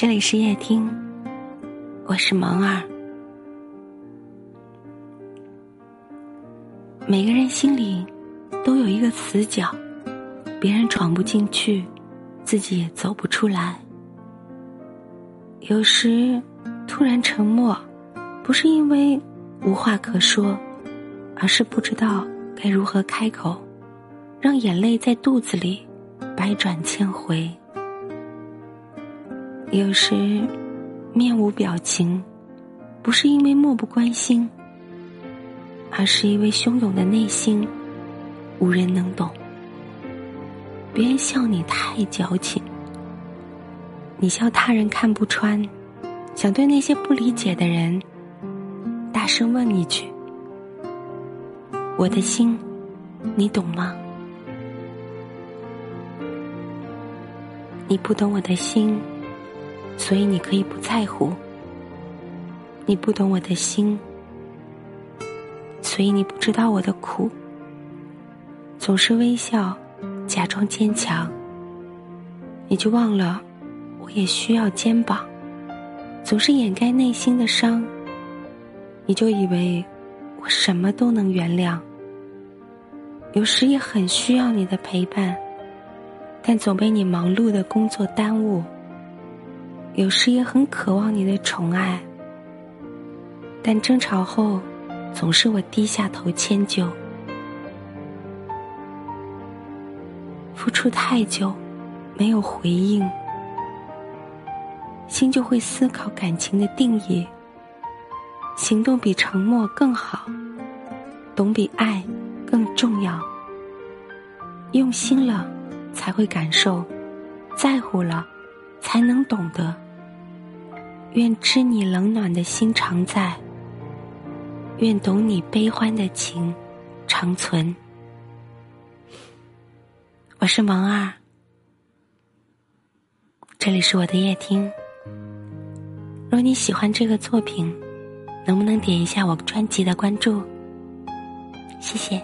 这里是夜听，我是萌儿。每个人心里都有一个死角，别人闯不进去，自己也走不出来。有时突然沉默，不是因为无话可说，而是不知道该如何开口，让眼泪在肚子里百转千回。有时面无表情，不是因为漠不关心。而是因为汹涌的内心，无人能懂。别人笑你太矫情，你笑他人看不穿，想对那些不理解的人，大声问一句：我的心，你懂吗？你不懂我的心，所以你可以不在乎。你不懂我的心。所以你不知道我的苦，总是微笑，假装坚强。你就忘了，我也需要肩膀，总是掩盖内心的伤。你就以为我什么都能原谅，有时也很需要你的陪伴，但总被你忙碌的工作耽误。有时也很渴望你的宠爱，但争吵后。总是我低下头迁就，付出太久，没有回应，心就会思考感情的定义。行动比沉默更好，懂比爱更重要。用心了，才会感受；在乎了，才能懂得。愿知你冷暖的心常在。愿懂你悲欢的情长存。我是萌儿，这里是我的夜听。若你喜欢这个作品，能不能点一下我专辑的关注？谢谢。